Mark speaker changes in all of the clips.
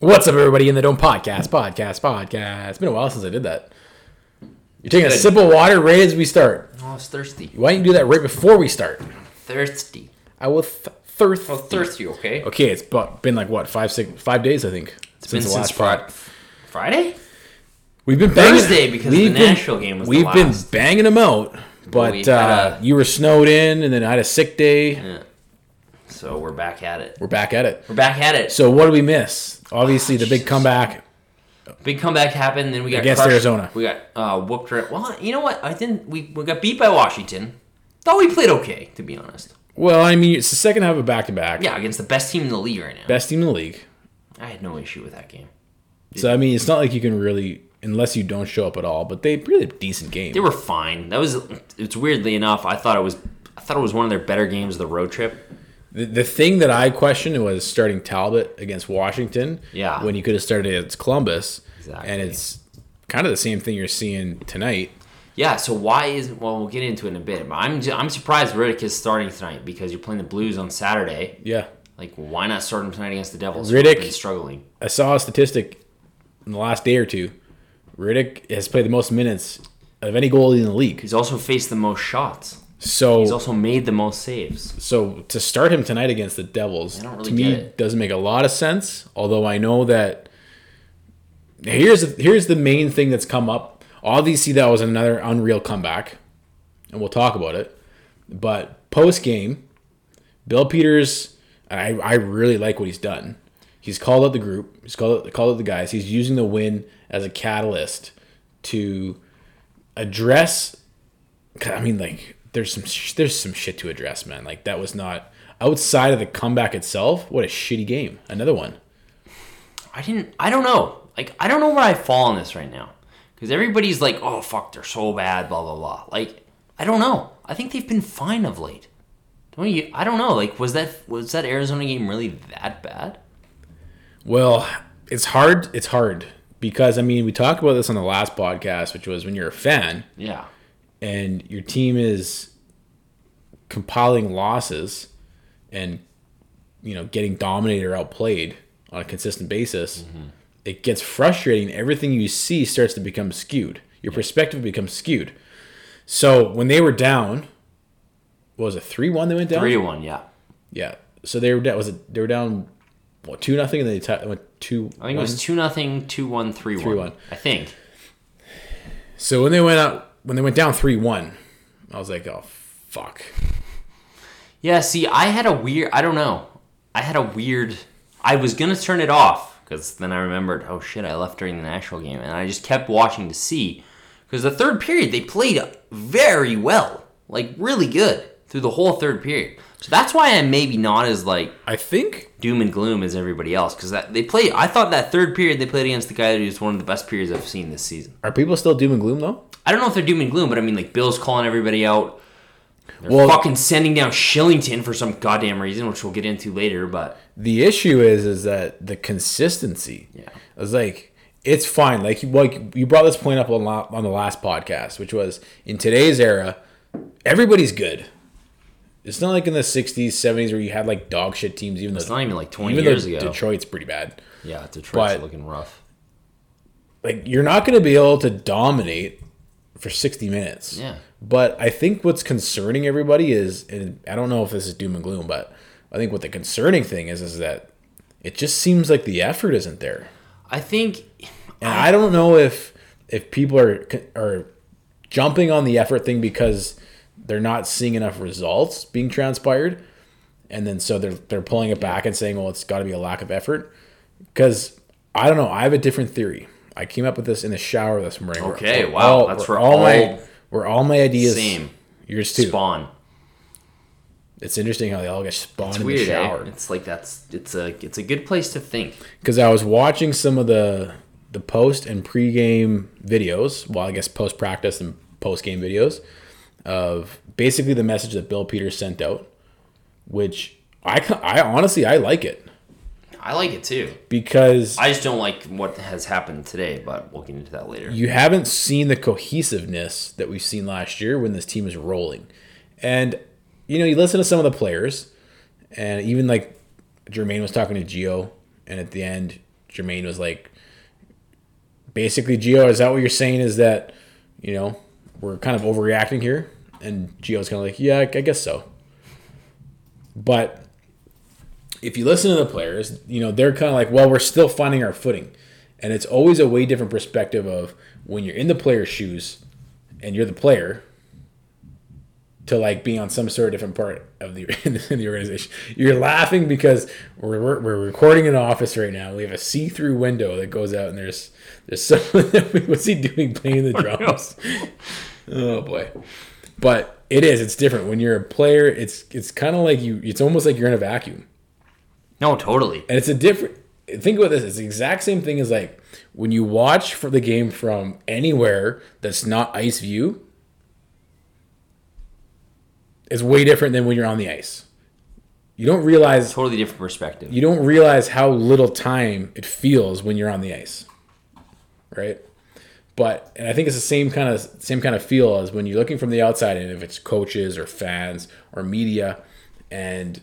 Speaker 1: What's up, everybody in the Dome podcast, podcast, podcast. It's been a while since I did that. You're taking a sip of water right as we start.
Speaker 2: Oh, I was thirsty.
Speaker 1: Why don't you do that right before we start?
Speaker 2: Thirsty.
Speaker 1: I will th- thirst.
Speaker 2: Oh, thirsty, okay?
Speaker 1: Okay, it's bu- been like what five, six, five days, I think.
Speaker 2: It's been since
Speaker 1: pod.
Speaker 2: Friday. Friday?
Speaker 1: We've been banging,
Speaker 2: Thursday, because the
Speaker 1: been-
Speaker 2: Nashville game was
Speaker 1: We've been
Speaker 2: last.
Speaker 1: banging them out, but
Speaker 2: we
Speaker 1: uh,
Speaker 2: a-
Speaker 1: you were snowed in, and then I had a sick day.
Speaker 2: Yeah. So we're back at it.
Speaker 1: We're back at it.
Speaker 2: We're back at it.
Speaker 1: So what do we miss? Obviously, the big comeback.
Speaker 2: Big comeback happened, then we got
Speaker 1: Against
Speaker 2: crushed.
Speaker 1: Arizona.
Speaker 2: We got uh, whooped. Right. Well, you know what? I didn't. We, we got beat by Washington. Thought we played okay, to be honest.
Speaker 1: Well, I mean, it's the second half of back to back.
Speaker 2: Yeah, against the best team in the league right now.
Speaker 1: Best team in the league.
Speaker 2: I had no issue with that game.
Speaker 1: So I mean, it's not like you can really, unless you don't show up at all. But they really had a decent game.
Speaker 2: They were fine. That was. It's weirdly enough. I thought it was. I thought it was one of their better games of the road trip.
Speaker 1: The, the thing that I questioned was starting Talbot against Washington.
Speaker 2: Yeah.
Speaker 1: When you could have started against Columbus.
Speaker 2: Exactly.
Speaker 1: And it's kind of the same thing you're seeing tonight.
Speaker 2: Yeah, so why isn't well we'll get into it in a bit, but I'm I'm surprised Rittich is starting tonight because you're playing the Blues on Saturday.
Speaker 1: Yeah.
Speaker 2: Like, why not start him tonight against the Devils? Rittich- struggling.
Speaker 1: I saw a statistic in the last day or two. Rittich has played the most minutes of any goalie in the league.
Speaker 2: He's also faced the most shots.
Speaker 1: So
Speaker 2: He's also made the most saves.
Speaker 1: So to start him tonight against the Devils,
Speaker 2: really
Speaker 1: to me doesn't make a lot of sense. Although I know that here's here's the main thing that's come up. Obviously, that was another unreal comeback, and we'll talk about it. But post game, Bill Peters, I I really like what he's done. He's called out the group. He's called out, called out the guys. He's using the win as a catalyst to address I mean, like, there's some sh- there's some shit to address, man. Like that was not outside of the comeback itself. What a shitty game. Another one.
Speaker 2: I didn't. I don't know. Like, I don't know where I fall on this right now because everybody's like, "Oh fuck, they're so bad." Blah blah blah. Like, I don't know. I think they've been fine of late. Don't you? I don't know. Like, was that was that Arizona game really that bad?
Speaker 1: Well, it's hard. It's hard because I mean, we talked about this on the last podcast, which was when you're a fan
Speaker 2: Yeah.
Speaker 1: and your team is compiling losses and you know getting dominated or outplayed on a consistent basis. Mm-hmm. It gets frustrating. Everything you see starts to become skewed. Your perspective becomes skewed. So when they were down, what was it three one? They went down.
Speaker 2: three one. Yeah.
Speaker 1: Yeah. So they were down. Was it they were down? What two nothing? And they t- went two.
Speaker 2: I think it was two nothing, two one, three one.
Speaker 1: 3-1.
Speaker 2: I think.
Speaker 1: So when they went out, when they went down three one, I was like, oh fuck.
Speaker 2: Yeah. See, I had a weird. I don't know. I had a weird. I was gonna turn it off because then I remembered. Oh shit! I left during the national game, and I just kept watching to see because the third period they played very well, like really good through the whole third period. So that's why I'm maybe not as like
Speaker 1: I think
Speaker 2: doom and gloom as everybody else because that they played. I thought that third period they played against the guy that was one of the best periods I've seen this season.
Speaker 1: are people still doom and gloom though?
Speaker 2: I don't know if they're doom and gloom, but I mean, like Bill's calling everybody out. They're
Speaker 1: Well-
Speaker 2: fucking sending down Kylington for some goddamn reason, which we'll get into later. But
Speaker 1: The issue is is that the consistency.
Speaker 2: Yeah.
Speaker 1: I was like, it's fine. Like you, like you brought this point up on on the last podcast, which was in today's era, everybody's good. It's not like in the '60s, '70s where you had like dog shit teams. Even
Speaker 2: it's
Speaker 1: though
Speaker 2: not even like 20
Speaker 1: even
Speaker 2: years ago.
Speaker 1: Detroit's pretty bad.
Speaker 2: Yeah, Detroit's
Speaker 1: But-
Speaker 2: looking rough.
Speaker 1: Like you're not going to be able to dominate for 60 minutes.
Speaker 2: Yeah.
Speaker 1: But I think what's concerning everybody is, and I don't know if this is doom and gloom, but I think what the concerning thing is is that it just seems like the effort isn't there.
Speaker 2: I think
Speaker 1: And I don't know if if people are are jumping on the effort thing because they're not seeing enough results being transpired, and then so they're they're pulling it back and saying, well, it's got to be a lack of effort. Because I don't know, I have a different theory. I came up with this in the shower this morning.
Speaker 2: Okay, wow, that's for all-
Speaker 1: my where all my ideas
Speaker 2: Same.
Speaker 1: yours too.
Speaker 2: Spawn.
Speaker 1: It's interesting how they all get spawned
Speaker 2: It's
Speaker 1: in
Speaker 2: weird.
Speaker 1: the shower.
Speaker 2: Eh? It's like that's it's a it's a good place to think.
Speaker 1: because I was watching some of the the post and pregame videos. Well, I guess post practice and post game videos of basically the message that Bill Peters sent out, which I I honestly I like it
Speaker 2: I like it too.
Speaker 1: because
Speaker 2: I just don't like what has happened today, but we'll get into that later.
Speaker 1: you haven't seen the cohesiveness that we've seen last year when this team is rolling, and you know you listen to some of the players, and even like Jermaine was talking to Gio, and at the end Jermaine was like, basically, Gio, is that what you're saying? Is that you know we're kind of overreacting here? And Gio's kind of like, yeah, I guess so. But if you listen to the players, you know they're kind of like, well, we're still finding our footing, and it's always a way different perspective of when you're in the player's shoes and you're the player to like being on some sort of different part of the in the organization. You're laughing because we're, we're, we're recording in an office right now. We have a see through window that goes out, and there's there's someone. What's he doing playing the drums? oh boy, but it is. It's different when you're a player. It's it's kind of like you. It's almost like you're in a vacuum.
Speaker 2: No, totally.
Speaker 1: And it's a different. Think about this. It's the exact same thing as like when you watch for the game from anywhere that's not ice view It's way different than when you're on the ice. You don't realize
Speaker 2: totally different perspective.
Speaker 1: You don't realize how little time it feels when you're on the ice. Right? But and I think it's the same kind of same kind of feel as when you're looking from the outside and if it's coaches or fans or media and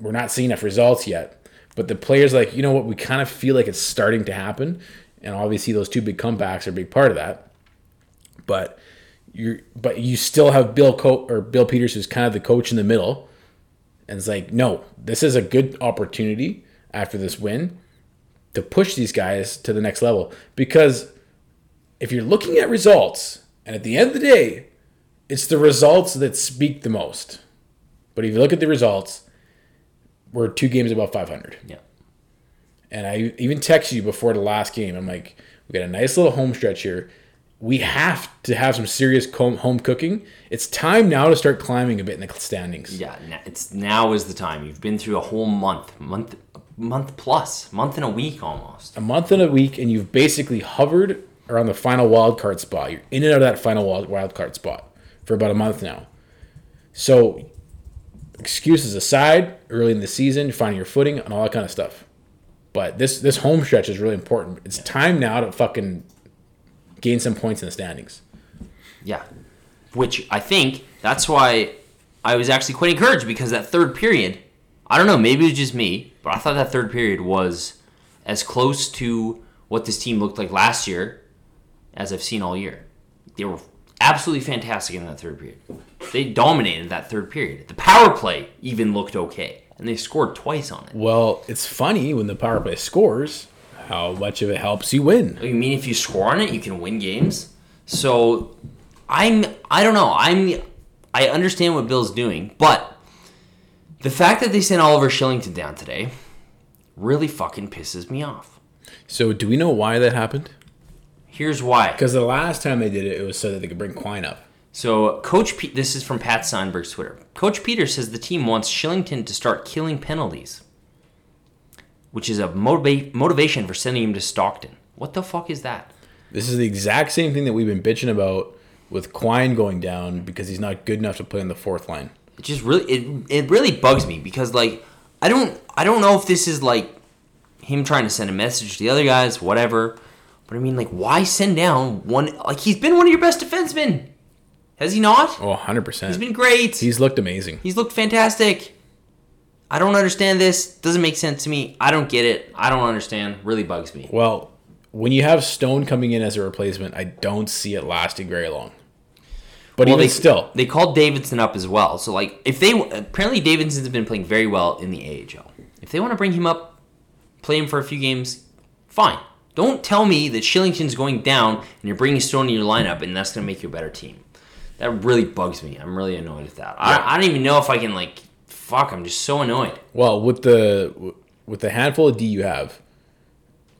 Speaker 1: we're not seeing enough results yet. But the players like, you know what, we kind of feel like it's starting to happen. And obviously those two big comebacks are a big part of that. But you but you still have Bill Co- or Bill Peters who's kind of the coach in the middle, and it's like, no, this is a good opportunity after this win to push these guys to the next level because if you're looking at results, and at the end of the day, it's the results that speak the most. But if you look at the results, we're two games above 500.
Speaker 2: Yeah.
Speaker 1: And I even texted you before the last game. I'm like, we got a nice little home stretch here we have to have some serious home cooking. It's time now to start climbing a bit in the standings.
Speaker 2: Yeah, it's now is the time. You've been through a whole month, month, month plus, month and a week almost.
Speaker 1: A month and a week, and you've basically hovered around the final wild card spot. You're in and out of that final wild card spot for about a month now. So, excuses aside, early in the season, finding your footing and all that kind of stuff. But this this home stretch is really important. It's time now to fucking gain some points in the standings.
Speaker 2: Yeah. Which I think that's why I was actually quite encouraged because that third period, I don't know, maybe it was just me, but I thought that third period was as close to what this team looked like last year as I've seen all year. They were absolutely fantastic in that third period. They dominated that third period. The power play even looked okay, and they scored twice on it.
Speaker 1: Well, it's funny when the power play scores how much of it helps you win.
Speaker 2: You mean if you score on it, you can win games? So I'm I don't know. I'm I understand what Bill's doing, but the fact that they sent Oliver Kylington down today really fucking pisses me off.
Speaker 1: So do we know why that happened?
Speaker 2: Here's why.
Speaker 1: Because the last time they did it, it was so that they could bring Quine up.
Speaker 2: So Coach Pete, this is from Pat Steinberg's Twitter. Coach Peter says the team wants Kylington to start killing penalties which is a motiva- motivation for sending him to Stockton. What the fuck is that?
Speaker 1: This is the exact same thing that we've been bitching about with Quine going down because he's not good enough to play on the fourth line.
Speaker 2: It just really it it really bugs me because like I don't I don't know if this is like him trying to send a message to the other guys, whatever. But I mean like why send down one like he's been one of your best defensemen. Has he not?
Speaker 1: Oh, 100%.
Speaker 2: He's been great.
Speaker 1: He's looked amazing.
Speaker 2: He's looked fantastic. I don't understand this. Doesn't make sense to me. I don't get it. I don't understand. Really bugs me.
Speaker 1: Well, when you have Stone coming in as a replacement, I don't see it lasting very long. But well, even
Speaker 2: they,
Speaker 1: still,
Speaker 2: they called Davidson up as well. So like, if they apparently Davidson's been playing very well in the AHL. If they want to bring him up, play him for a few games, fine. Don't tell me that Kylington's going down and you're bringing Stone in your lineup and that's going to make you a better team. That really bugs me. I'm really annoyed at that. Yeah. I, I don't even know if I can like fuck, I'm just so annoyed.
Speaker 1: Well, with the with the handful of D you have,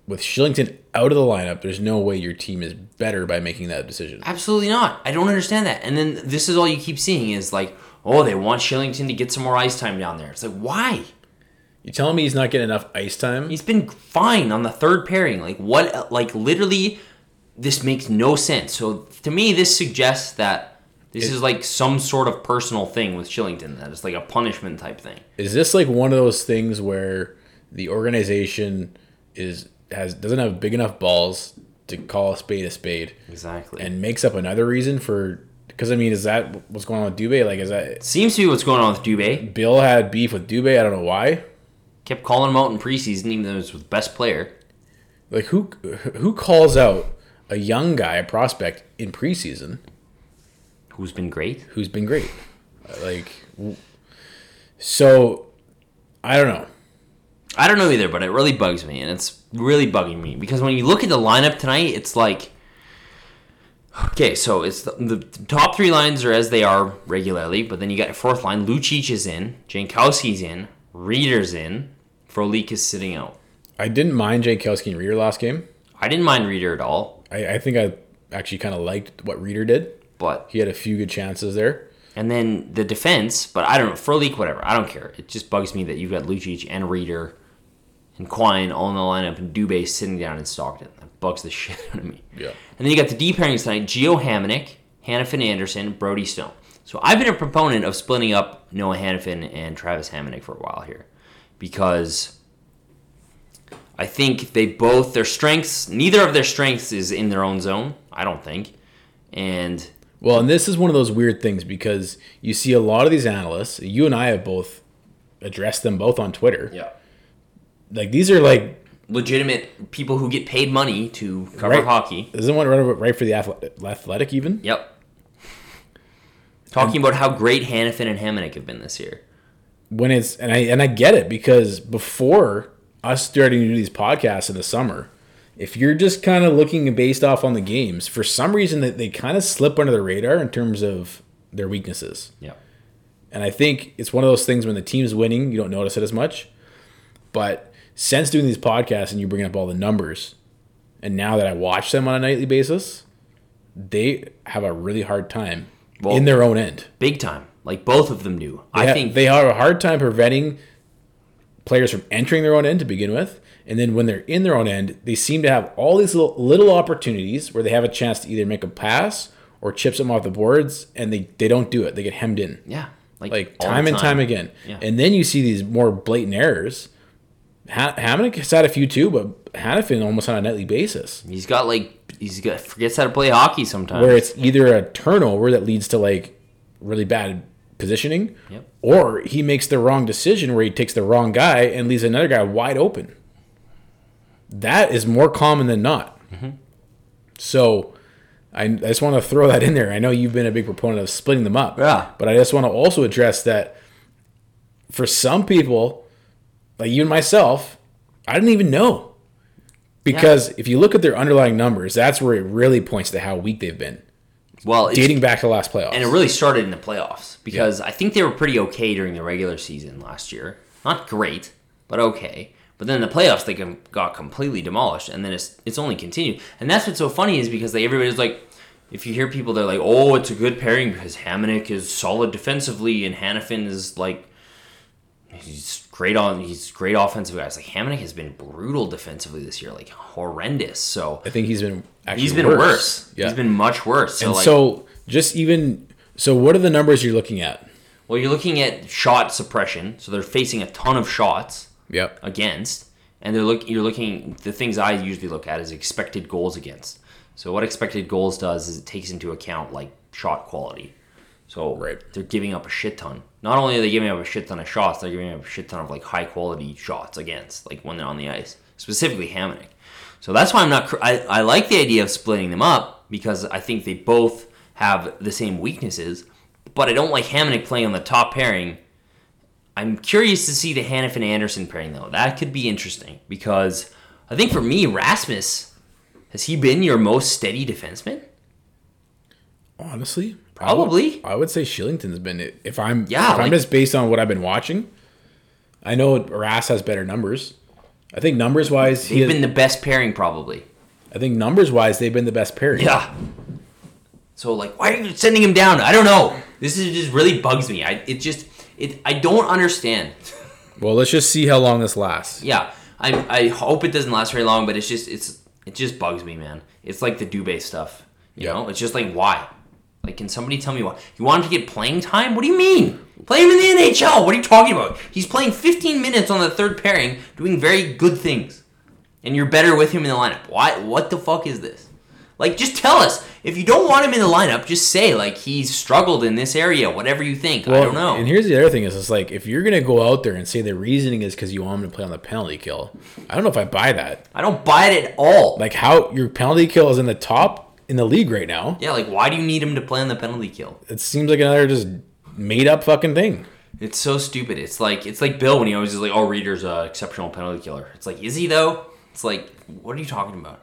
Speaker 1: with Kylington out of the lineup, there's no way your team is better by making that decision.
Speaker 2: Absolutely not. I don't understand that. And then this is all you keep seeing is like, oh, they want Kylington to get some more ice time down there. It's like, why?
Speaker 1: You telling me he's not getting enough ice time?
Speaker 2: He's been fine on the third pairing. Like what? Like literally, this makes no sense. So to me, this suggests that this it, is like some sort of personal thing with Kylington. That it's like a punishment type thing.
Speaker 1: Is this like one of those things where the organization is has doesn't have big enough balls to call a spade a spade?
Speaker 2: Exactly.
Speaker 1: And makes up another reason for because I mean, is that what's going on with Dubé? Like, is that
Speaker 2: seems to be what's going on with Dubé?
Speaker 1: Bill had beef with Dubé. I don't know why.
Speaker 2: Kept calling him out in preseason, even though he was the best player.
Speaker 1: Like who who calls out a young guy, a prospect in preseason
Speaker 2: Who's been great?
Speaker 1: who's been great? Like so I don't know.
Speaker 2: I don't know either, but it really bugs me, and it's really bugging me because when you look at the lineup tonight, it's like, okay, so it's the, the top three lines are as they are regularly, but then you got your fourth line. Lucic is in, Jankowski's in, Rieder's in, Frolik is sitting out.
Speaker 1: I didn't mind Jankowski and Rieder last game.
Speaker 2: I didn't mind Rieder at all,
Speaker 1: I, I think I actually kind of liked what Rieder did.
Speaker 2: but
Speaker 1: He had a few good chances there.
Speaker 2: and then the defense, but I don't know Frolik, whatever. I don't care. It just bugs me that you've got Lucic and Rieder and Quine all in the lineup, and Dubé sitting down in Stockton. That bugs the shit out of me.
Speaker 1: Yeah.
Speaker 2: And then you got the deep pairings tonight: Gio Hamonic, Hanifin Andersson, Brodie Stone. So I've been a proponent of splitting up Noah Hanifin and Travis Hamonic for a while here, because I think they both their strengths. Neither of their strengths is in their own zone. I don't think, and
Speaker 1: Well, and this is one of those weird things because you see a lot of these analysts, you and I have both addressed them both on Twitter.
Speaker 2: yeah.
Speaker 1: Like these are like
Speaker 2: legitimate people who get paid money to cover
Speaker 1: Right.
Speaker 2: hockey.
Speaker 1: isn't one right, right for the athletic, athletic even?
Speaker 2: Yep. Talking about how great Hanifin and Hamonic have been this year.
Speaker 1: When it's and I and I get it because before us starting to do these podcasts in the summer, if you're just kind of looking based off on the games, for some reason that they kind of slip under the radar in terms of their weaknesses.
Speaker 2: Yep.
Speaker 1: And I think it's one of those things when the team's winning, you don't notice it as much. But since doing these podcasts and you bring up all the numbers, and now that I watch them on a nightly basis, they have a really hard time
Speaker 2: Well-
Speaker 1: in their own end.
Speaker 2: Big time. Like both of them do.
Speaker 1: They
Speaker 2: I
Speaker 1: ha-
Speaker 2: think
Speaker 1: they have a hard time preventing players from entering their own end to begin with. And then when they're in their own end, they seem to have all these little, little opportunities where they have a chance to either make a pass or chip them off the boards, and they, they don't do it. They get hemmed in.
Speaker 2: yeah. Like,
Speaker 1: like
Speaker 2: the
Speaker 1: time and time again.
Speaker 2: Yeah.
Speaker 1: And then you see these more blatant errors. Ha- Hamonic has had a few too, but Hanifin almost on a nightly basis,
Speaker 2: He's got like he's got forgets how to play hockey sometimes.
Speaker 1: where it's either a turnover that leads to like really bad positioning,
Speaker 2: Yep.
Speaker 1: or he makes the wrong decision where he takes the wrong guy and leaves another guy wide open. That is more common than not.
Speaker 2: Mm-hmm.
Speaker 1: So. I, I just want to throw that in there. I know you've been a big proponent of splitting them up.
Speaker 2: Yeah.
Speaker 1: But I just want to also address that for some people, like you and myself, I didn't even know. Because if you look at their underlying numbers, that's where it really points to how weak they've been,
Speaker 2: well, it's,
Speaker 1: dating back to the last playoffs.
Speaker 2: and it really started in the playoffs because I think they were pretty okay during the regular season last year. Not great, but okay. But then in the playoffs they got completely demolished, and then it's it's only continued. And that's what's so funny is because like everybody's like, if you hear people, they're like, oh, it's a good pairing because Hamonic is solid defensively and Hanifin is like, he's great on he's great offensive guys. Like Hamonic has been brutal defensively this year, like horrendous. So
Speaker 1: I think he's been actually
Speaker 2: he's been worse.
Speaker 1: Yeah.
Speaker 2: He's been much worse. So
Speaker 1: and
Speaker 2: like,
Speaker 1: so just even so, what are the numbers you're looking at?
Speaker 2: Well, you're looking at shot suppression, so they're facing a ton of shots
Speaker 1: Yep.
Speaker 2: against, and they're look. You're looking. The things I usually look at is expected goals against. So what expected goals does is it takes into account like shot quality. So
Speaker 1: Right.
Speaker 2: they're giving up a shit ton. Not only are they giving up a shit ton of shots, they're giving up a shit ton of like high quality shots against, like when they're on the ice, specifically Hamonic. So that's why I'm not. I, I like the idea of splitting them up because I think they both have the same weaknesses, but I don't like Hamonic playing on the top pairing. I'm curious to see the Hanifin Andersson pairing though. That could be interesting because I think for me, Rasmus has he been your most steady defenseman?
Speaker 1: Honestly,
Speaker 2: Probably.
Speaker 1: I would, I would say Kylington's been it. If I'm
Speaker 2: Yeah,
Speaker 1: if I'm just based on what I've been watching, I know Rass has better numbers. I think numbers wise, he
Speaker 2: They've
Speaker 1: has,
Speaker 2: been the best pairing probably.
Speaker 1: I think numbers wise, they've been the best pairing.
Speaker 2: Yeah. So like, why are you sending him down? I don't know. This is just really bugs me. I it just it I don't understand.
Speaker 1: Well, let's just see how long this lasts.
Speaker 2: Yeah, I I hope it doesn't last very long, but it's just it's it just bugs me, man. It's like the Dubé stuff. You
Speaker 1: Yeah.
Speaker 2: know, it's just like why? Like, can somebody tell me why? You want him to get playing time? What do you mean? Play him in the NHL. What are you talking about? He's playing 15 minutes on the third pairing, doing very good things, and you're better with him in the lineup. Why? What the fuck is this? Like, just tell us. If you don't want him in the lineup, just say, like, he's struggled in this area, whatever you think. I don't know.
Speaker 1: And here's the other thing: is it's like if you're gonna go out there and say the reasoning is because you want him to play on the penalty kill, I don't know if I buy that.
Speaker 2: I don't buy it at all.
Speaker 1: Like how your penalty kill is in the top in the league right now.
Speaker 2: yeah, like, why do you need him to play on the penalty kill?
Speaker 1: It seems like another just made up fucking thing.
Speaker 2: It's so stupid. It's like it's like Bill when he always is like, "Oh, Rieder's a exceptional penalty killer." It's like, is he though? It's like, what are you talking about?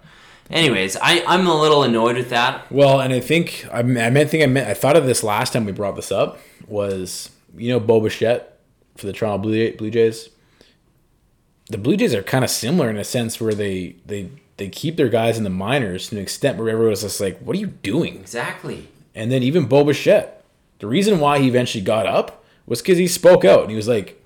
Speaker 2: Anyways, I I'm a little annoyed with that.
Speaker 1: Well, and I think I, I meant think I meant I thought of this last time we brought this up was you know Bo Bichette for the Toronto Blue, Blue Jays. The Blue Jays are kind of similar in a sense where they they they keep their guys in the minors to an extent where everyone was just like, "What are you doing?"
Speaker 2: Exactly.
Speaker 1: And then even Bo Bichette, the reason why he eventually got up was because he spoke out and he was like,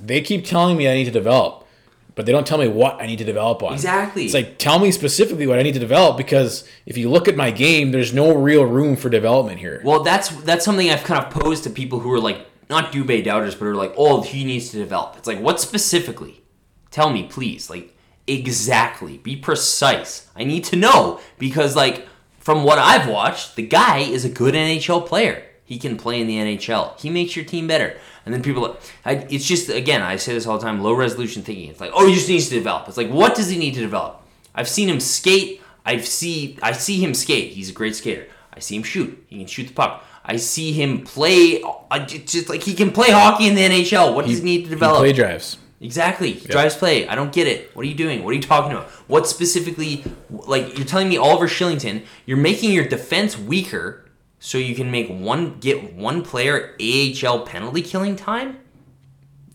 Speaker 1: "They keep telling me I need to develop, but they don't tell me what I need to develop on."
Speaker 2: Exactly.
Speaker 1: It's like tell me specifically what I need to develop because if you look at my game, there's no real room for development here.
Speaker 2: Well, that's that's something I've kind of posed to people who are like not Dubé doubters, but are like, "Oh, he needs to develop." It's like, what specifically? Tell me, please. Like, exactly. Be precise. I need to know because, like, from what I've watched, the guy is a good NHL player. He can play in the NHL. He makes your team better. And then people, are- I, it's just again, I say this all the time: low resolution thinking. It's like, oh, he just needs to develop. It's like, what does he need to develop? I've seen him skate. I see, I see him skate. He's a great skater. I see him shoot. He can shoot the puck. I see him play. I just like he can play hockey in the NHL. What does he need to develop?
Speaker 1: He
Speaker 2: develop?
Speaker 1: play drives.
Speaker 2: Exactly. He drives play. I don't get it. What are you doing? What are you talking about? What specifically, like, you're telling me Oliver Kylington, you're making your defense weaker so you can make one, get one player AHL penalty killing time?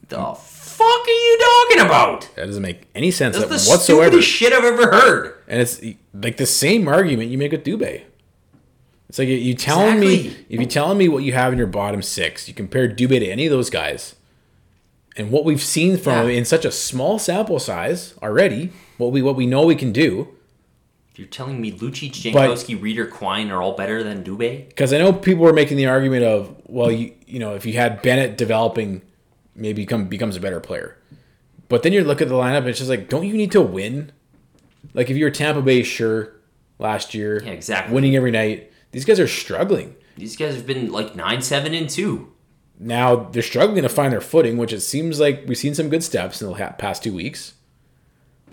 Speaker 2: The hmm. fuck are you talking about?
Speaker 1: That doesn't make any sense
Speaker 2: That's the
Speaker 1: whatsoever.
Speaker 2: stupidest shit I've ever heard.
Speaker 1: And it's like the same argument you make with Dubé. It's like you telling me if you're telling me what you have in your bottom six, you compare Dubé to any of those guys, and what we've seen from
Speaker 2: Yeah.
Speaker 1: in such a small sample size already, what we what we know we can do.
Speaker 2: If you're telling me Lucic,
Speaker 1: But-
Speaker 2: Jankowski, Rieder, Quine are all better than Dubé,
Speaker 1: Because I know people were making the argument of, well, you you know, if you had Bennett developing, maybe become becomes a better player. But then you look at the lineup, and it's just like, don't you need to win? Like if you were Tampa Bay, sure, last year,
Speaker 2: Yeah, exactly.
Speaker 1: winning every night. These guys are struggling
Speaker 2: these guys have been like 9 7 and 2.
Speaker 1: Now. They're struggling to find their footing, which it seems like we've seen some good steps in the past two weeks.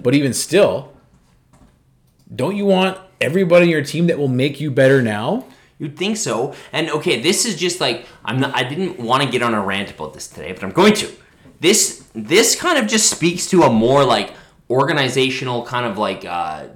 Speaker 1: But even still, don't you want everybody in your team that will make you better now?
Speaker 2: You'd think so. And okay, this is just like I'm not I didn't want to get on a rant about this today, but I'm going to. This this kind of just speaks to a more like organizational kind of like uh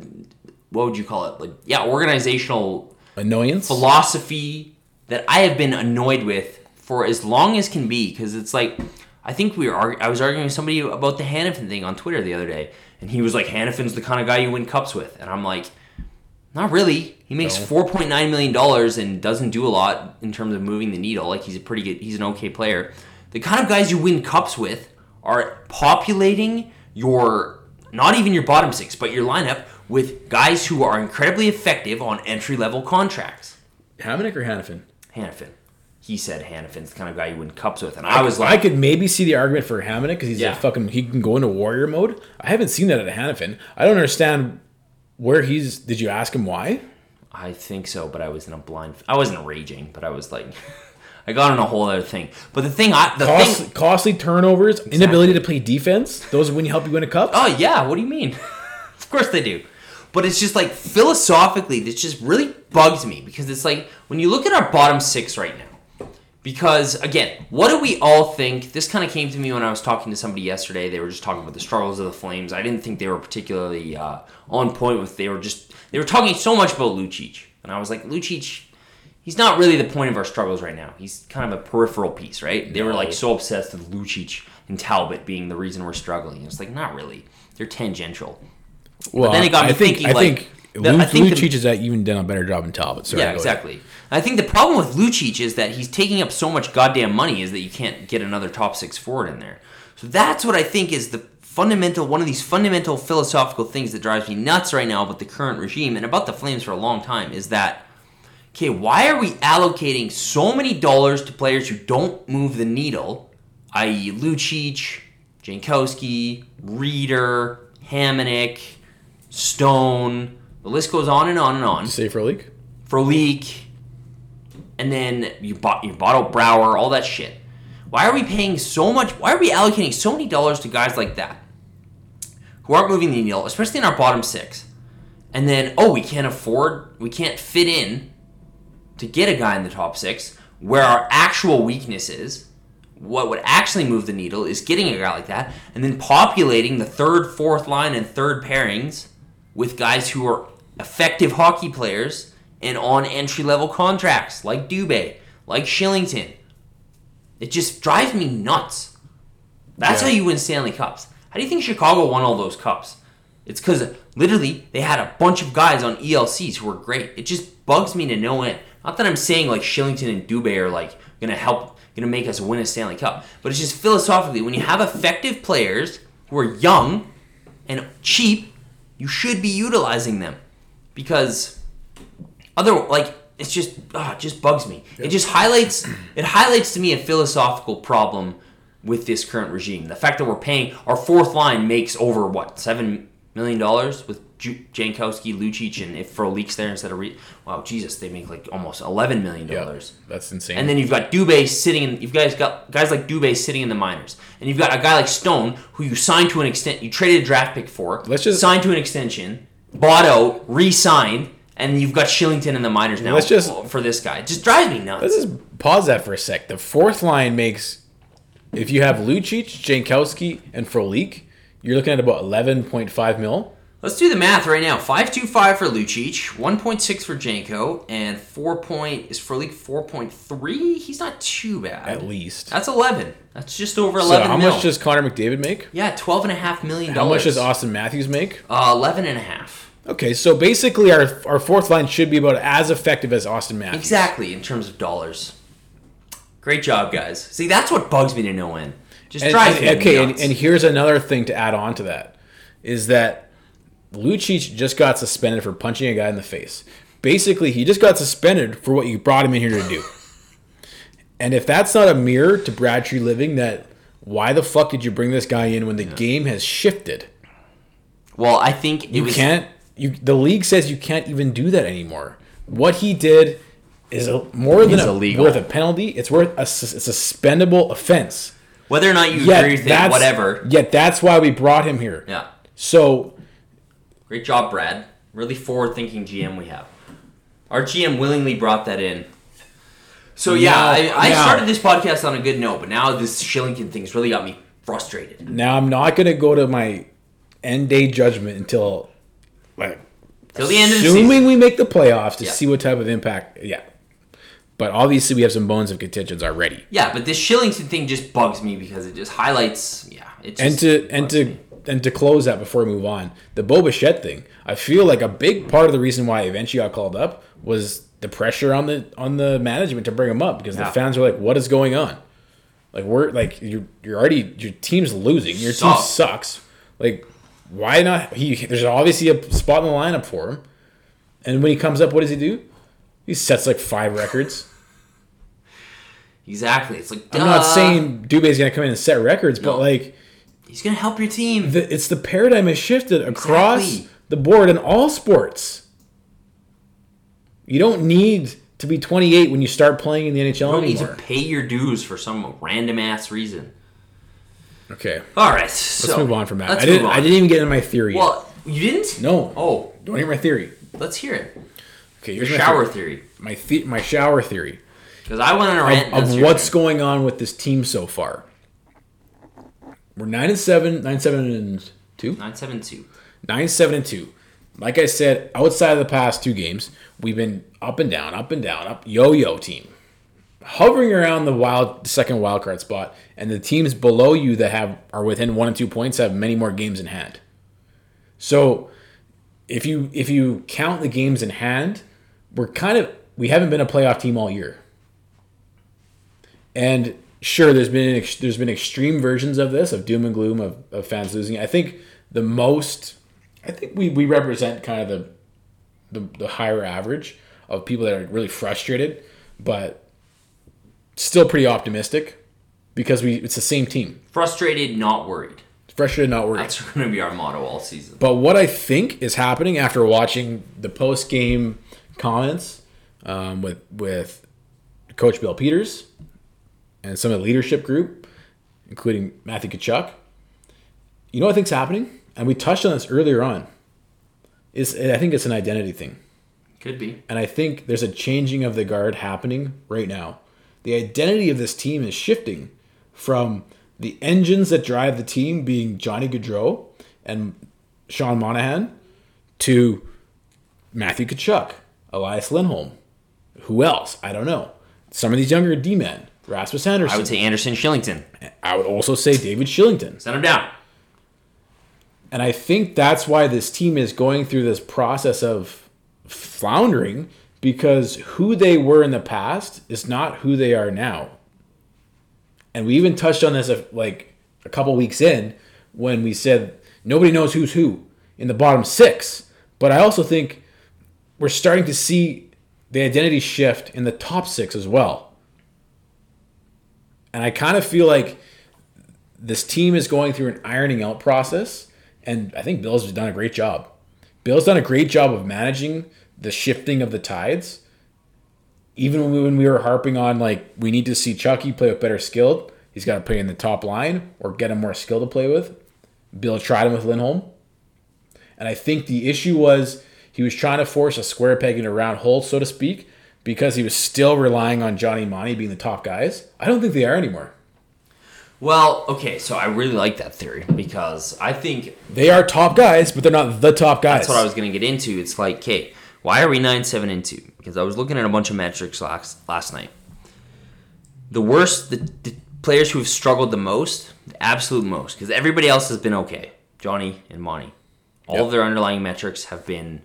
Speaker 2: what would you call it? Like yeah, organizational
Speaker 1: Annoyance.
Speaker 2: philosophy that I have been annoyed with for as long as can be because it's like I think we were I was arguing with somebody about the Hanifin thing on Twitter the other day and he was like Hanifin's the kind of guy you win cups with and I'm like not really. He makes
Speaker 1: No.
Speaker 2: four point nine million dollars and doesn't do a lot in terms of moving the needle. Like he's a pretty good, he's an okay player. The kind of guys you win cups with are populating your not even your bottom six, but your lineup with guys who are incredibly effective on entry level contracts.
Speaker 1: Hamonic or Hanifin?
Speaker 2: Hanifin, he said Hanifin's the kind of guy you win cups with, and I was
Speaker 1: I
Speaker 2: like,
Speaker 1: could maybe see the argument for Hamonic because he's
Speaker 2: Yeah.
Speaker 1: a fucking he can go into warrior mode. I haven't seen that at Hanifin. I don't understand where he's. Did you ask him why?
Speaker 2: I think so, but I was in a blind. I wasn't raging, but I was like, I got on a whole other thing. But the thing, I the
Speaker 1: Cost,
Speaker 2: thing.
Speaker 1: costly turnovers, inability to play defense. Those are when you help you win a cup.
Speaker 2: Oh yeah, what do you mean? of course they do. But it's just like philosophically, this just really bugs me because it's like when you look at our bottom six right now. Because again, what do we all think? This kind of came to me when I was talking to somebody yesterday. They were just talking about the struggles of the Flames. I didn't think they were particularly uh, on point with. They were just they were talking so much about Lucic, and I was like, Lucic, he's not really the point of our struggles right now. He's kind of a peripheral piece, right? They were like so obsessed with Lucic and Talbot being the reason we're struggling. It's like not really. They're tangential.
Speaker 1: well,
Speaker 2: then it got me
Speaker 1: I think,
Speaker 2: thinking,
Speaker 1: I
Speaker 2: like,
Speaker 1: think
Speaker 2: the-
Speaker 1: Luke,
Speaker 2: I think the-
Speaker 1: has uh, even done a better job than Talbot. Sorry,
Speaker 2: yeah,
Speaker 1: go ahead.
Speaker 2: exactly. I think the problem with Lucic is that he's taking up so much goddamn money is that you can't get another top six forward in there. So that's what I think is the fundamental one of these fundamental philosophical things that drives me nuts right now about the current regime and about the Flames for a long time is that okay, why are we allocating so many dollars to players who don't move the needle, i.e., Lucic, Jankowski, Rieder, Hamonic, Stone, The list goes on and on and on.
Speaker 1: Say leak.
Speaker 2: Frolik, and then you bought you bought out Brouwer, all that shit. Why are we paying so much? Why are we allocating so many dollars to guys like that who aren't moving the needle, especially in our bottom six? And then oh, we can't afford, we can't fit in to get a guy in the top six where our actual weakness is. What would actually move the needle is getting a guy like that, and then populating the third, fourth line, and third pairings with guys who are effective hockey players and on entry level contracts like Dubé, like Kylington. It just drives me nuts. That's
Speaker 1: Yeah.
Speaker 2: how you win Stanley Cups. How do you think Chicago won all those cups? It's because literally they had a bunch of guys on ELCs who were great. It just bugs me to no end. Not that I'm saying like Kylington and Dubé are like gonna help, gonna make us win a Stanley Cup, but it's just philosophically when you have effective players who are young and cheap, you should be utilizing them because other like it's just ah, it just bugs me. It just highlights it highlights to me a philosophical problem with this current regime. The fact that we're paying our fourth line makes over what seven million dollars with Jankowski, Lucic, and if Frolik's there instead of Re- wow Jesus, they make like almost eleven million
Speaker 1: Yeah,
Speaker 2: dollars.
Speaker 1: that's insane.
Speaker 2: And then you've got Dubé sitting in. You've guys got guys like Dubé sitting in the minors, and you've got a guy like Stone who you signed to an extent. You traded a draft pick for.
Speaker 1: Let's just-
Speaker 2: signed to an extension, bought out, re-signed, and you've got Kylington in the minors now.
Speaker 1: Let's just-
Speaker 2: for this guy. It just drives me nuts.
Speaker 1: Let's just pause that for a sec. The fourth line makes, if you have Lucic, Jankowski, and Frolik, you're looking at about 11.5 mil.
Speaker 2: Let's do the math right now. Five two five for Lucic, one point six for Janko, and four point is four point three. He's not too bad.
Speaker 1: At least.
Speaker 2: That's eleven. That's just over
Speaker 1: 11
Speaker 2: So
Speaker 1: how
Speaker 2: mil.
Speaker 1: much does Connor McDavid make?
Speaker 2: yeah, twelve and a half million
Speaker 1: How
Speaker 2: dollars.
Speaker 1: much does Auston Matthews make?
Speaker 2: Uh, eleven and a half.
Speaker 1: Okay, so basically our our fourth line should be about as effective as Auston Matthews.
Speaker 2: Exactly, in terms of dollars. Great job, guys. See, that's what bugs me to no end. Just
Speaker 1: And,
Speaker 2: drives
Speaker 1: and-
Speaker 2: me
Speaker 1: okay, and, and here's another thing to add on to that is that Lucic just got suspended for punching a guy in the face. Basically, he just got suspended for what you brought him in here to do. and if that's not a mirror to Brad Treliving, that why the fuck did you bring this guy in when the game has shifted?
Speaker 2: well, I think it
Speaker 1: You
Speaker 2: was
Speaker 1: can't. You the league says you can't even do that anymore. What he did is a, more than a,
Speaker 2: illegal.
Speaker 1: worth a penalty. It's worth a, a suspendable offense.
Speaker 2: whether or not you
Speaker 1: Yet
Speaker 2: agree with it,
Speaker 1: that's
Speaker 2: whatever.
Speaker 1: Yet that's why we brought him here.
Speaker 2: Yeah,
Speaker 1: So
Speaker 2: great job, Brad. Really forward-thinking GM we have. Our GM willingly brought that in. So yeah,
Speaker 1: Now-
Speaker 2: I, I
Speaker 1: now-
Speaker 2: started this podcast on a good note, but now this Kylington thing's really got me frustrated.
Speaker 1: now I'm not gonna go to my end day judgment until like
Speaker 2: Till the end of the season.
Speaker 1: assuming we make the playoffs to
Speaker 2: Yeah.
Speaker 1: see what type of impact. Yeah. But obviously we have some bones of contentions already.
Speaker 2: Yeah, but this Kylington thing just bugs me because it just highlights. Yeah, it just
Speaker 1: and to and to
Speaker 2: me.
Speaker 1: And to close that before we move on, the Bo Bichette thing. I feel like a big part of the reason why I eventually got called up was the pressure on the on the management to bring him up because
Speaker 2: Yeah.
Speaker 1: the fans were like, "What is going on?" Like we're like you're you're already your team's losing. Your team sucks. Like why not? He there's obviously a spot in the lineup for him. And when he comes up, what does he do? He sets like five records.
Speaker 2: exactly. It's like
Speaker 1: I'm not saying Dubé's gonna come in and set records, but like
Speaker 2: he's gonna help your team.
Speaker 1: the, it's the paradigm has shifted across
Speaker 2: Exactly.
Speaker 1: the board in all sports. You don't need to be 28 when you start playing in the NHL
Speaker 2: you don't need to pay your dues for some random ass reason.
Speaker 1: Okay,
Speaker 2: All right,
Speaker 1: let's
Speaker 2: so
Speaker 1: move on from that. I didn't. I didn't even get into my theory. yet.
Speaker 2: Well, you didn't?
Speaker 1: No.
Speaker 2: Oh,
Speaker 1: Don't hear my theory.
Speaker 2: let's hear it.
Speaker 1: Okay,
Speaker 2: Your
Speaker 1: here's my
Speaker 2: shower
Speaker 1: theory.
Speaker 2: theory.
Speaker 1: My the- my shower theory
Speaker 2: Because I went on a rant.
Speaker 1: of, of what's going on with this team so far. We're nine and seven, nine seven and two.
Speaker 2: nine seven two.
Speaker 1: Nine, seven, and two. Like I said, outside of the past two games, we've been up and down, up and down, up yo-yo team, hovering around the wild second wild card spot, and the teams below you that have are within one and two points have many more games in hand. So, if you if you count the games in hand, we're kind of we haven't been a playoff team all year. And sure, there's been ex- there's been extreme versions of this of doom and gloom of, of fans losing. I think the most, I think we, we represent kind of the, the the higher average of people that are really frustrated, but still pretty optimistic because we it's the same team.
Speaker 2: Frustrated, not worried.
Speaker 1: Frustrated, not worried.
Speaker 2: That's going to be our motto all season.
Speaker 1: But what I think is happening after watching the post game comments um, with with Coach Bill Peters and some of the leadership group, including Matthew Tkachuk, you know what I think's happening, and we touched on this earlier on. Is I think it's an identity thing,
Speaker 2: Could be.
Speaker 1: and I think there's a changing of the guard happening right now. The identity of this team is shifting from the engines that drive the team being Johnny Gaudreau and Sean Monahan to Matthew Tkachuk, Elias Lindholm. Who else? I don't know. Some of these younger D men, Rasmus Andersson.
Speaker 2: I would say Andersson Kylington.
Speaker 1: I would also say David Kylington.
Speaker 2: Send him down.
Speaker 1: And I think that's why this team is going through this process of floundering because who they were in the past is not who they are now. And we even touched on this uh, like a couple weeks in when we said nobody knows who's who in the bottom six. But I also think we're starting to see the identity shift in the top six as well. And I kind of feel like this team is going through an ironing out process, and I think Bill's done a great job. Bill's done a great job of managing the shifting of the tides. Even when we, were harping on like we need to see Chucky play with better skill, he's got to play in the top line or get him more skill to play with. Bill tried him with Lindholm, and I think the issue was he was trying to force a square peg in a round hole, so to speak, because he was still relying on Johnny Monty being the top guys. I don't think they are anymore.
Speaker 2: Well, okay, so I really like that theory because I think
Speaker 1: They are top guys, but they're not the top guys.
Speaker 2: that's what I was going to get into. It's like, okay, why are we 9 7 and 2? Because I was looking at a bunch of metrics last, last night. The worst, the, the players who have struggled the most, the absolute most, because everybody else has been okay. Johnny and Monty. All
Speaker 1: Yep.
Speaker 2: of their underlying metrics have been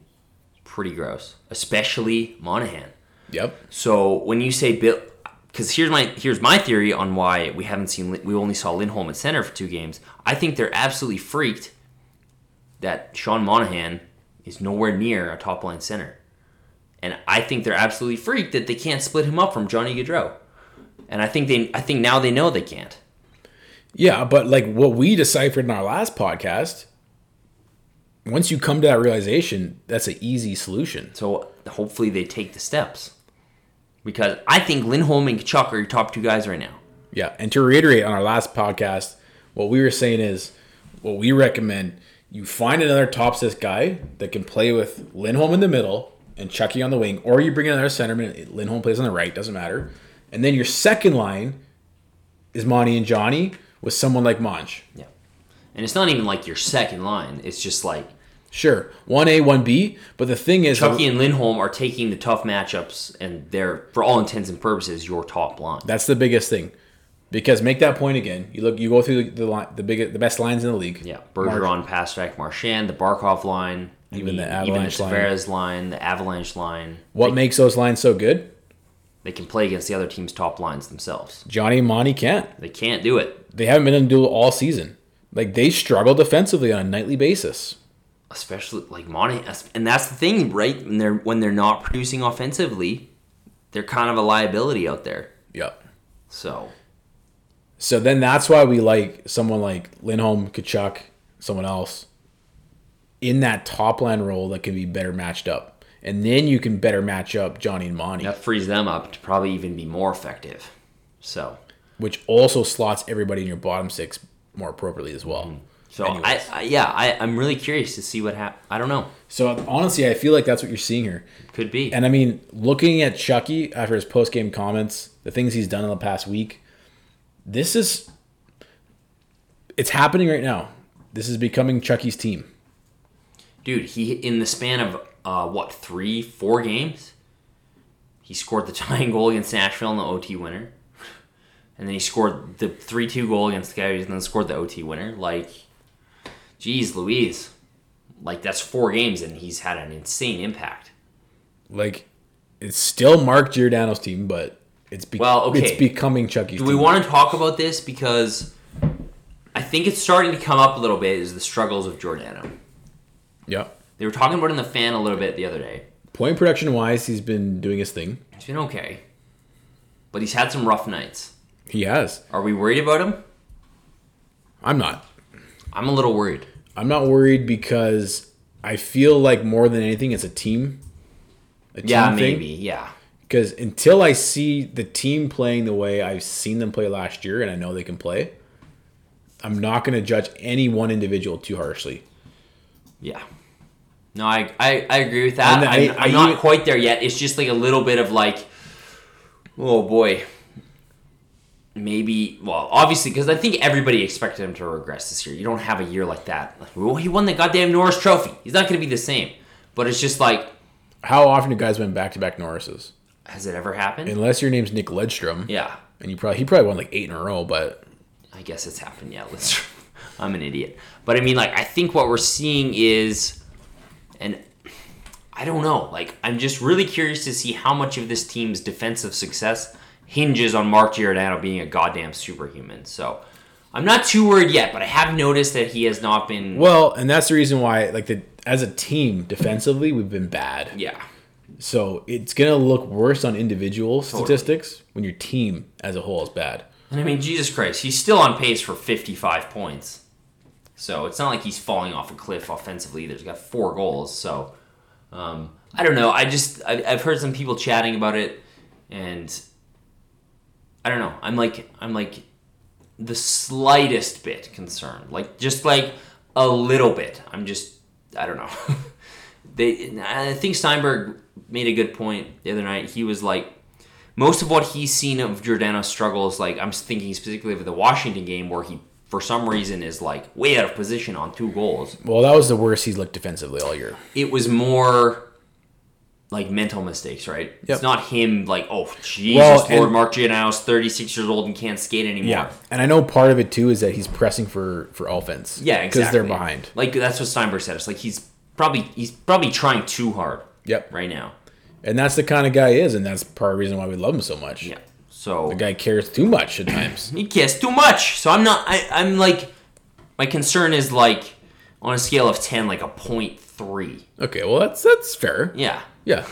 Speaker 2: pretty gross, especially Monahan.
Speaker 1: Yep.
Speaker 2: So when you say Bill, because here's my here's my theory on why we haven't seen we only saw Lindholm at center for two games. I think they're absolutely freaked that Sean Monahan is nowhere near a top line center, and I think they're absolutely freaked that they can't split him up from Johnny Gaudreau, and I think they I think now they know they can't.
Speaker 1: Yeah, but like what we deciphered in our last podcast, once you come to that realization, that's an easy solution.
Speaker 2: So hopefully they take the steps, because I think Lindholm and Tkachuk are your top two guys right now.
Speaker 1: Yeah, and to reiterate on our last podcast, what we were saying is what we recommend you find another top six guy that can play with Lindholm in the middle and Chucky on the wing, or you bring in another centerman. Lindholm plays on the right, doesn't matter. And then your second line is Monty and Johnny with someone like Monch.
Speaker 2: Yeah, and it's not even like your second line; it's just like
Speaker 1: Sure, one A, one B. But the thing is,
Speaker 2: Chucky and Lindholm are taking the tough matchups, and they're, for all intents and purposes, your top line.
Speaker 1: That's the biggest thing. Because make that point again. You look, you go through the the, line, the big, the best lines in the league.
Speaker 2: Yeah, Bergeron, Pastrnak, Marchand, the Barkov line, I
Speaker 1: Even the
Speaker 2: even
Speaker 1: Avalanche
Speaker 2: the
Speaker 1: line.
Speaker 2: Tavares line, the Avalanche line.
Speaker 1: What makes those lines so good?
Speaker 2: They can play against the other team's top lines themselves.
Speaker 1: Johnny and Monty can't.
Speaker 2: They can't do it,
Speaker 1: They haven't been able to do it all season. Like they struggle defensively on a nightly basis.
Speaker 2: Especially like Monty. And that's the thing, right? When they're when they're not producing offensively, they're kind of a liability out there.
Speaker 1: Yep.
Speaker 2: So
Speaker 1: So then that's why we like someone like Lindholm, Tkachuk, someone else in that top line role that can be better matched up. And then you can better match up Johnny and Monty,
Speaker 2: that frees them up to probably even be more effective. So
Speaker 1: which also slots everybody in your bottom six more appropriately as well. Mm-hmm.
Speaker 2: So I, I yeah, I, I'm really curious to see what happens. I don't know.
Speaker 1: So honestly, I feel like that's what you're seeing here.
Speaker 2: Could be.
Speaker 1: And I mean, looking at Chucky after his post game comments, the things he's done in the past week, this is it's happening right now. This is becoming Chucky's team.
Speaker 2: Dude, he in the span of uh, what three, four games, he scored the tying goal against Nashville in the OT winner, and then he scored the three-two goal against the Coyotes, and then scored the OT winner. Like, geez, Louise, like that's four games, and he's had an insane impact.
Speaker 1: Like it's still Mark Giordano's team, but it's be-
Speaker 2: Well, okay.
Speaker 1: it's becoming Chucky's
Speaker 2: Do
Speaker 1: team.
Speaker 2: we want to talk about this because I think it's starting to come up a little bit is the struggles of Giordano.
Speaker 1: yeah.
Speaker 2: They were talking about it in the fan a little bit the other day.
Speaker 1: Point production wise, he's been doing his thing.
Speaker 2: He's been okay, but he's had some rough nights.
Speaker 1: He has.
Speaker 2: Are we worried about him?
Speaker 1: I'm not.
Speaker 2: I'm a little worried.
Speaker 1: I'm not worried because I feel like more than anything, it's a team. A team
Speaker 2: Yeah,
Speaker 1: thing.
Speaker 2: maybe. Yeah.
Speaker 1: Because until I see the team playing the way I've seen them play last year, and I know they can play, I'm not going to judge any one individual too harshly.
Speaker 2: Yeah. No, I, I, I agree with that. I'm,
Speaker 1: I-
Speaker 2: I'm not quite there yet. It's just like a little bit of like, oh boy. Maybe, well, obviously, because I think everybody expected him to regress this year. You don't have a year like that. Like, well, he won the goddamn Norris Trophy. He's not going to be the same. But it's just like,
Speaker 1: How often do guys win back to back Norrises?
Speaker 2: has it ever happened?
Speaker 1: Unless your name's Nick Lidstrom,
Speaker 2: yeah.
Speaker 1: and you probably he probably won like eight in a row, but
Speaker 2: I guess it's happened. Yeah, let's. I'm an idiot, but I mean, like, I think what we're seeing is, and I don't know. Like, I'm just really curious to see how much of this team's defensive success hinges on Mark Giordano being a goddamn superhuman. So, I'm not too worried yet, but I have noticed that he has not been.
Speaker 1: well, and that's the reason why like the as a team defensively we've been bad.
Speaker 2: Yeah,
Speaker 1: So it's gonna look worse on individual statistics when your team as a whole is bad.
Speaker 2: and I mean, Jesus Christ, he's still on pace for 55 points. So it's not like he's falling off a cliff offensively. either. He's got four goals. So um, I don't know. I just I, I've heard some people chatting about it, and I don't know. I'm like I'm like the slightest bit concerned. Like just like a little bit. I'm just I don't know. they I think Steinberg made a good point the other night. He was like most of what he's seen of Giordano's struggles, like I'm thinking specifically of the Washington game where he for some reason is like way out of position on two goals.
Speaker 1: Well, that was the worst he's looked defensively all year.
Speaker 2: It was more like mental mistakes, right?
Speaker 1: Yep.
Speaker 2: It's not him like, oh Jesus
Speaker 1: Well,
Speaker 2: Lord, Mark Giordano's 36 years old and can't skate anymore.
Speaker 1: Yeah, and I know part of it too is that he's pressing for for offense.
Speaker 2: Yeah, exactly.
Speaker 1: because they're behind.
Speaker 2: Like that's what Steinberg said. It's like he's probably he's probably trying too hard
Speaker 1: Yep,
Speaker 2: right now.
Speaker 1: and that's the kind of guy he is, and that's part of the reason why we love him so much.
Speaker 2: Yeah. So
Speaker 1: the guy cares too much at times.
Speaker 2: he cares too much. So I'm not. I, I'm like, my concern is like on a scale of ten, like a point three.
Speaker 1: okay, well that's that's fair.
Speaker 2: Yeah.
Speaker 1: Yeah.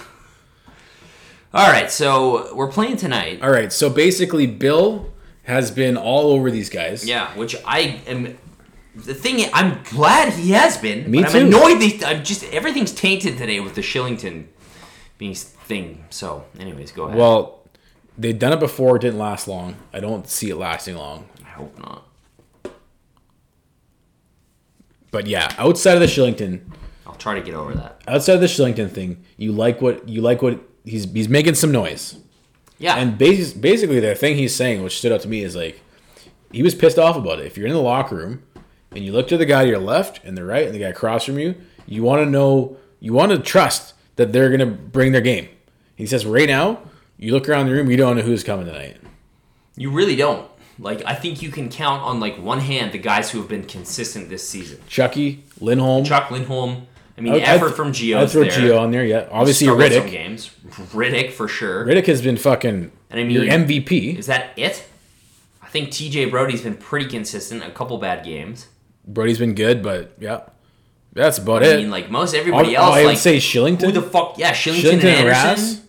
Speaker 2: All right. So we're playing tonight.
Speaker 1: All right. So basically, Bill has been all over these guys.
Speaker 2: Yeah. Which I am. The thing is, I'm glad he has been.
Speaker 1: Me
Speaker 2: but
Speaker 1: too.
Speaker 2: I'm annoyed. I'm just everything's tainted today with the Kylington being thing. So, anyways, go ahead.
Speaker 1: Well, they've done it before. It didn't last long. I don't see it lasting long.
Speaker 2: I hope not.
Speaker 1: But yeah, outside of the Kylington,
Speaker 2: I'll try to get over that.
Speaker 1: outside of the Kylington thing, you like what you like what he's he's making some noise.
Speaker 2: Yeah.
Speaker 1: And bas- basically, the thing he's saying, which stood out to me, is like he was pissed off about it. If you're in the locker room and you look to the guy to your left and the right and the guy across from you, you want to know, you want to trust that they're gonna bring their game. He says, right now, you look around the room, you don't know who's coming tonight.
Speaker 2: you really don't. Like I think you can count on like one hand the guys who have been consistent this season.
Speaker 1: Chucky, Lindholm,
Speaker 2: Chuck Lindholm. I mean,
Speaker 1: I'd-
Speaker 2: effort
Speaker 1: I'd-
Speaker 2: from Gio.
Speaker 1: I'd throw
Speaker 2: there.
Speaker 1: Gio on there. Yeah, obviously
Speaker 2: Struggled
Speaker 1: Rittich.
Speaker 2: games. Rittich for sure.
Speaker 1: Rittich has been fucking
Speaker 2: And I mean-
Speaker 1: your MVP.
Speaker 2: Is that it? I think TJ Brodie's been pretty consistent. A couple bad games.
Speaker 1: Brodie's been good, but yeah, that's about
Speaker 2: I
Speaker 1: it.
Speaker 2: I mean, like most everybody
Speaker 1: Oh,
Speaker 2: else,
Speaker 1: I would
Speaker 2: like
Speaker 1: say
Speaker 2: Kylington.
Speaker 1: who
Speaker 2: the fuck? Yeah, Kylington,
Speaker 1: Kylington
Speaker 2: and
Speaker 1: and
Speaker 2: Andersson.
Speaker 1: Rass.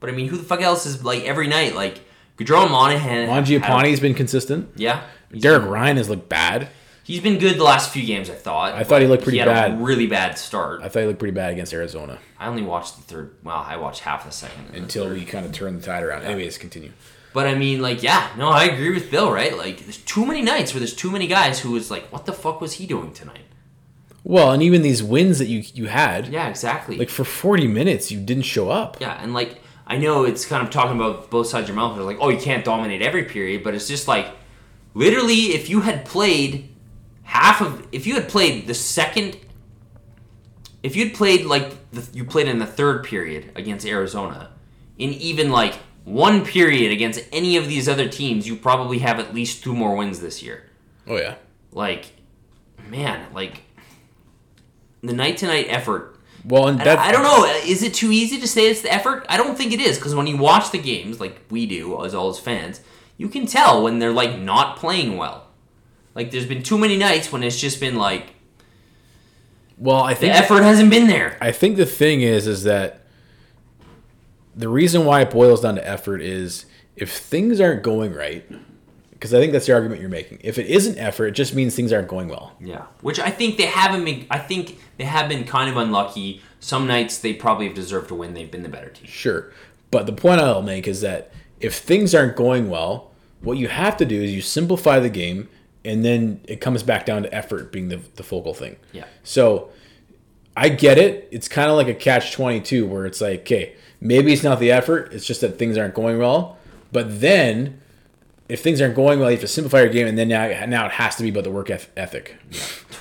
Speaker 2: But I mean, who the fuck else is like every night? Like Gaudreau Monahan.
Speaker 1: Mangiapane's been consistent.
Speaker 2: Yeah.
Speaker 1: Derek
Speaker 2: been,
Speaker 1: Ryan has looked bad.
Speaker 2: He's been good the last few games. I thought.
Speaker 1: I thought he looked pretty
Speaker 2: he had A
Speaker 1: bad.
Speaker 2: really bad start.
Speaker 1: I thought he looked pretty bad against Arizona
Speaker 2: I only watched the third. Well, I watched half the second. and the
Speaker 1: until we kind of turned the tide around. Anyways, continue.
Speaker 2: But I mean, like, yeah, no, I agree with Bill, right? Like, there's too many nights where there's too many guys who was like, what the fuck was he doing tonight?
Speaker 1: Well, and even these wins that you you had,
Speaker 2: Yeah, exactly.
Speaker 1: like for 40 minutes, you didn't show up.
Speaker 2: yeah, and like, I know it's kind of talking about both sides of your mouth. They're like, oh, you can't dominate every period, but it's just like, literally, if you had played half of, if you had played the second, if you'd played like the, you played in the third period against Arizona, in even like one period against any of these other teams, you probably have at least two more wins this year.
Speaker 1: Oh yeah.
Speaker 2: like man like the night to night effort
Speaker 1: Well, and that
Speaker 2: I don't know is it too easy to say it's the effort I don't think it is because when you watch the games like we do as all as fans you can tell when they're like not playing well like there's been too many nights when it's just been like
Speaker 1: Well, I think the
Speaker 2: effort hasn't been there
Speaker 1: I think the thing is is that the reason why it boils down to effort is if things aren't going right, because I think that's the argument you're making. If it isn't effort, it just means things aren't going well.
Speaker 2: Yeah, which I think they haven't been. I think they have been kind of unlucky. Some nights they probably have deserved to win. They've been the better team.
Speaker 1: Sure. But the point I'll make is that if things aren't going well, what you have to do is you simplify the game and then it comes back down to effort being the, the focal thing.
Speaker 2: Yeah.
Speaker 1: So I get it. It's kind of like a catch 22 where it's like, okay, maybe it's not the effort, it's just that things aren't going well. But then if things aren't going well, you have to simplify your game and then now, now it has to be about the work eth- ethic.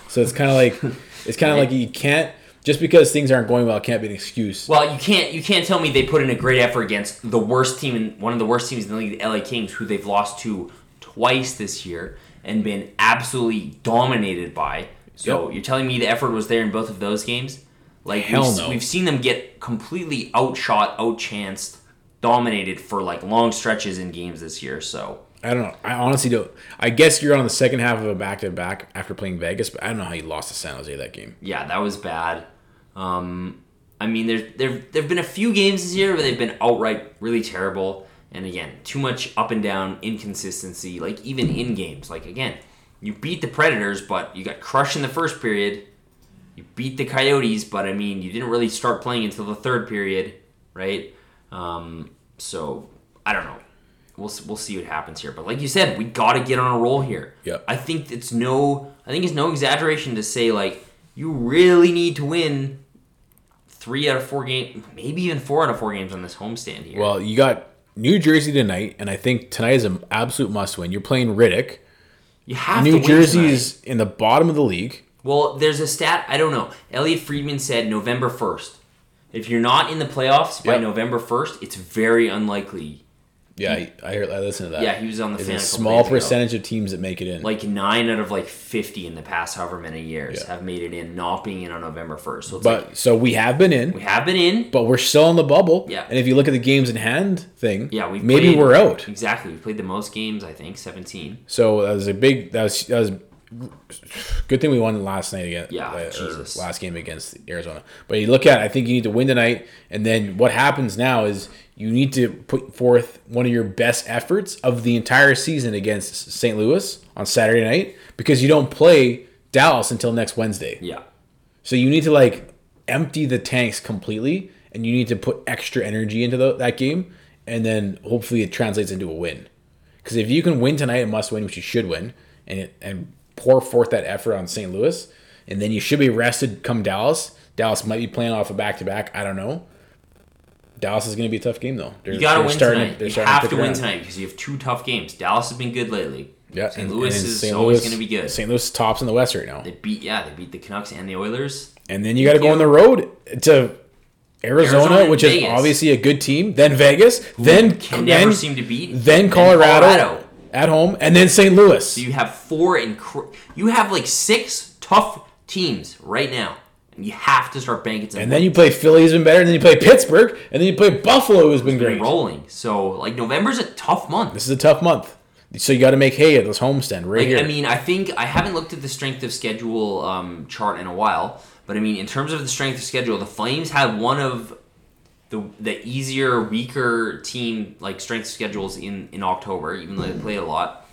Speaker 1: So it's kind of like it's kind of like you can't just because things aren't going well it can't be an excuse.
Speaker 2: Well, you can't you can't tell me they put in a great effort against the worst team in one of the worst teams in the league, the LA Kings, who they've lost to twice this year and been absolutely dominated by. So
Speaker 1: Yep.
Speaker 2: you're telling me the effort was there in both of those games? Like
Speaker 1: Hell
Speaker 2: we've,
Speaker 1: no.
Speaker 2: we've seen them get completely outshot, outchanced, dominated for like long stretches in games this year. So
Speaker 1: I don't know. I honestly don't. I guess you're on the second half of a back to back after playing Vegas, but I don't know how you lost to San Jose that game.
Speaker 2: yeah, that was bad. Um, I mean, there there there've been a few games this year where they've been outright really terrible, and again, too much up and down inconsistency. Like even in games, like again, you beat the Predators, but you got crushed in the first period. You beat the Coyotes, but I mean, you didn't really start playing until the third period, right? Um, so I don't know. We'll we'll see what happens here. But like you said, we got to get on a roll here.
Speaker 1: Yeah.
Speaker 2: I think it's no. I think it's no exaggeration to say like you really need to win three out of four games, maybe even four out of four games on this homestand here.
Speaker 1: Well, you got New Jersey tonight, and I think tonight is an absolute must win. You're playing Rittich.
Speaker 2: you have to
Speaker 1: New
Speaker 2: win
Speaker 1: Jersey is in the bottom of the league.
Speaker 2: Well, there's a stat I don't know. Elliotte Friedman said November first. If you're not in the playoffs by
Speaker 1: Yep.
Speaker 2: November first, it's very unlikely.
Speaker 1: Yeah, I, I heard. I listened to that.
Speaker 2: Yeah, he was on the
Speaker 1: It's a small
Speaker 2: ago.
Speaker 1: percentage of teams that make it in.
Speaker 2: Like nine out of like fifty in the past however many years
Speaker 1: Yeah.
Speaker 2: have made it in, not being in on November first. So it's
Speaker 1: but
Speaker 2: like
Speaker 1: so we have been in,
Speaker 2: we have been in.
Speaker 1: but we're still in the bubble.
Speaker 2: Yeah.
Speaker 1: And if you look at the games in hand thing,
Speaker 2: Yeah, we
Speaker 1: maybe we're out.
Speaker 2: Exactly, we played the most games. I think seventeen.
Speaker 1: So that was a big. That was that was good thing we won last night again.
Speaker 2: Yeah,
Speaker 1: uh,
Speaker 2: Jesus.
Speaker 1: last game against Arizona. But you look at, I think you need to win tonight, and then what happens now is you need to put forth one of your best efforts of the entire season against St. Louis on Saturday night because you don't play Dallas until next Wednesday.
Speaker 2: Yeah,
Speaker 1: So you need to like empty the tanks completely, and you need to put extra energy into the, that game, and then hopefully it translates into a win. Because if you can win tonight, a must win, which you should win, and it, and pour forth that effort on St. Louis, and then you should be rested come Dallas. Dallas might be playing off a back to back. I don't know. Dallas is going to be a tough game though. They're,
Speaker 2: you got to win
Speaker 1: starting
Speaker 2: tonight. you have
Speaker 1: pick
Speaker 2: to win tonight because you have two tough games. Dallas has been good lately.
Speaker 1: Yeah,
Speaker 2: St.
Speaker 1: and-
Speaker 2: Louis
Speaker 1: and
Speaker 2: is
Speaker 1: St.
Speaker 2: always going to be good.
Speaker 1: St. Louis tops in the West right now,
Speaker 2: They beat yeah, they beat the Canucks and the Oilers.
Speaker 1: and then you got to go on the road to Arizona,
Speaker 2: Arizona
Speaker 1: which
Speaker 2: Vegas.
Speaker 1: is obviously a good team. Then Vegas, then
Speaker 2: Can
Speaker 1: then,
Speaker 2: never seem to beat.
Speaker 1: then
Speaker 2: and
Speaker 1: Colorado, at home, and then St. Louis.
Speaker 2: So you have four incre- You have like six tough teams right now, and you have to start banking some.
Speaker 1: and then you play Philly, who's been better, and then you play Pittsburgh, and then you play Buffalo, who's been
Speaker 2: been
Speaker 1: great.
Speaker 2: rolling. So like November's a tough month.
Speaker 1: This is a tough month, so you got to make hay at this homestand right
Speaker 2: Like,
Speaker 1: here.
Speaker 2: I mean, I think I haven't looked at the strength of schedule um, chart in a while, but I mean, in terms of the strength of schedule, the Flames had one of the the easier, weaker team like strength schedules in in October, even though they played a lot.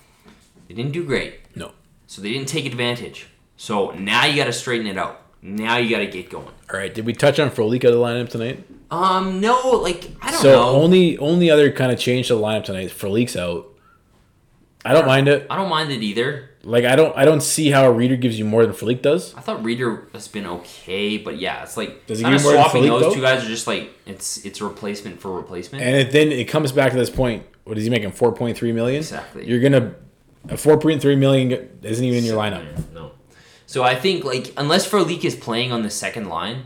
Speaker 2: They didn't do great,
Speaker 1: no.
Speaker 2: so they didn't take advantage. So now you got to straighten it out. Now you got to get going.
Speaker 1: All right, did we touch on Frolik out the lineup tonight?
Speaker 2: Um, no, like I don't know.
Speaker 1: So
Speaker 2: know.
Speaker 1: only only other kind of change to the lineup tonight. Is Frolik's out. I don't mind it.
Speaker 2: I don't mind it either.
Speaker 1: Like I don't I don't see how a Rieder gives you more than Frolik does.
Speaker 2: I thought Rieder has been okay, but yeah, it's like
Speaker 1: Does he
Speaker 2: kind of
Speaker 1: give more than
Speaker 2: swapping
Speaker 1: Philippe,
Speaker 2: those
Speaker 1: though?
Speaker 2: two guys are just like it's it's replacement for replacement.
Speaker 1: And it, then it comes back to this point. What is he making? Four point three million.
Speaker 2: Exactly.
Speaker 1: You're gonna a four point three million isn't even in your lineup.
Speaker 2: No. So I think like unless Frolik is playing on the second line,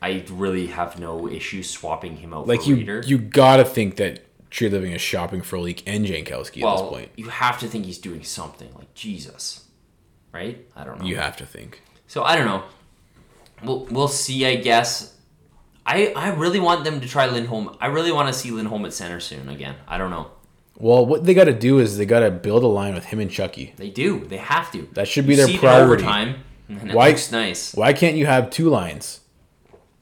Speaker 2: I really have no issue swapping him out
Speaker 1: Like
Speaker 2: for
Speaker 1: you,
Speaker 2: Rieder.
Speaker 1: you gotta think that Treliving is shopping Frolik and Jankowski at this point.
Speaker 2: you have to think he's doing something. Like Jesus, right? I don't know.
Speaker 1: You have to think.
Speaker 2: So I don't know. We'll we'll see. I guess. I I really want them to try Lindholm. I really want to see Lindholm at center soon again. I don't know.
Speaker 1: Well, what they got to do is they got to build a line with him and Chucky.
Speaker 2: They do. They have to.
Speaker 1: That should be
Speaker 2: You
Speaker 1: their
Speaker 2: see it in
Speaker 1: priority.
Speaker 2: it
Speaker 1: Why-
Speaker 2: looks nice.
Speaker 1: Why can't you have two lines?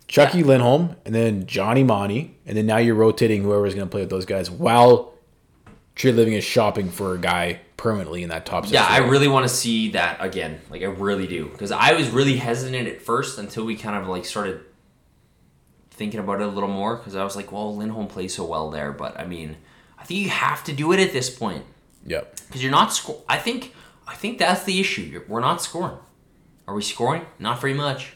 Speaker 1: Chucky
Speaker 2: Yeah.
Speaker 1: Lindholm and then Johnny Monty, and then now you're rotating whoever's going to play with those guys while Treliving is shopping for a guy permanently in that top six.
Speaker 2: Yeah, I really want to see that again. Like I really do, because I was really hesitant at first until we kind of like started thinking about it a little more. Because I was like, well, Lindholm plays so well there, but I mean, I think you have to do it at this point
Speaker 1: Yep.
Speaker 2: because you're not score. I think I think that's the issue. You're, we're not scoring. Are we scoring? Not very much.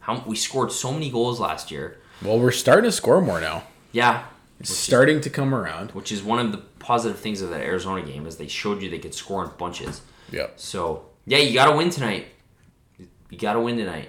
Speaker 2: How we scored so many goals last year.
Speaker 1: Well, we're starting to score more now.
Speaker 2: Yeah,
Speaker 1: It's starting to come around.
Speaker 2: which is one of the positive things of that Arizona game is they showed you they could score in bunches.
Speaker 1: Yeah.
Speaker 2: So yeah, you got to win tonight. You got to win tonight.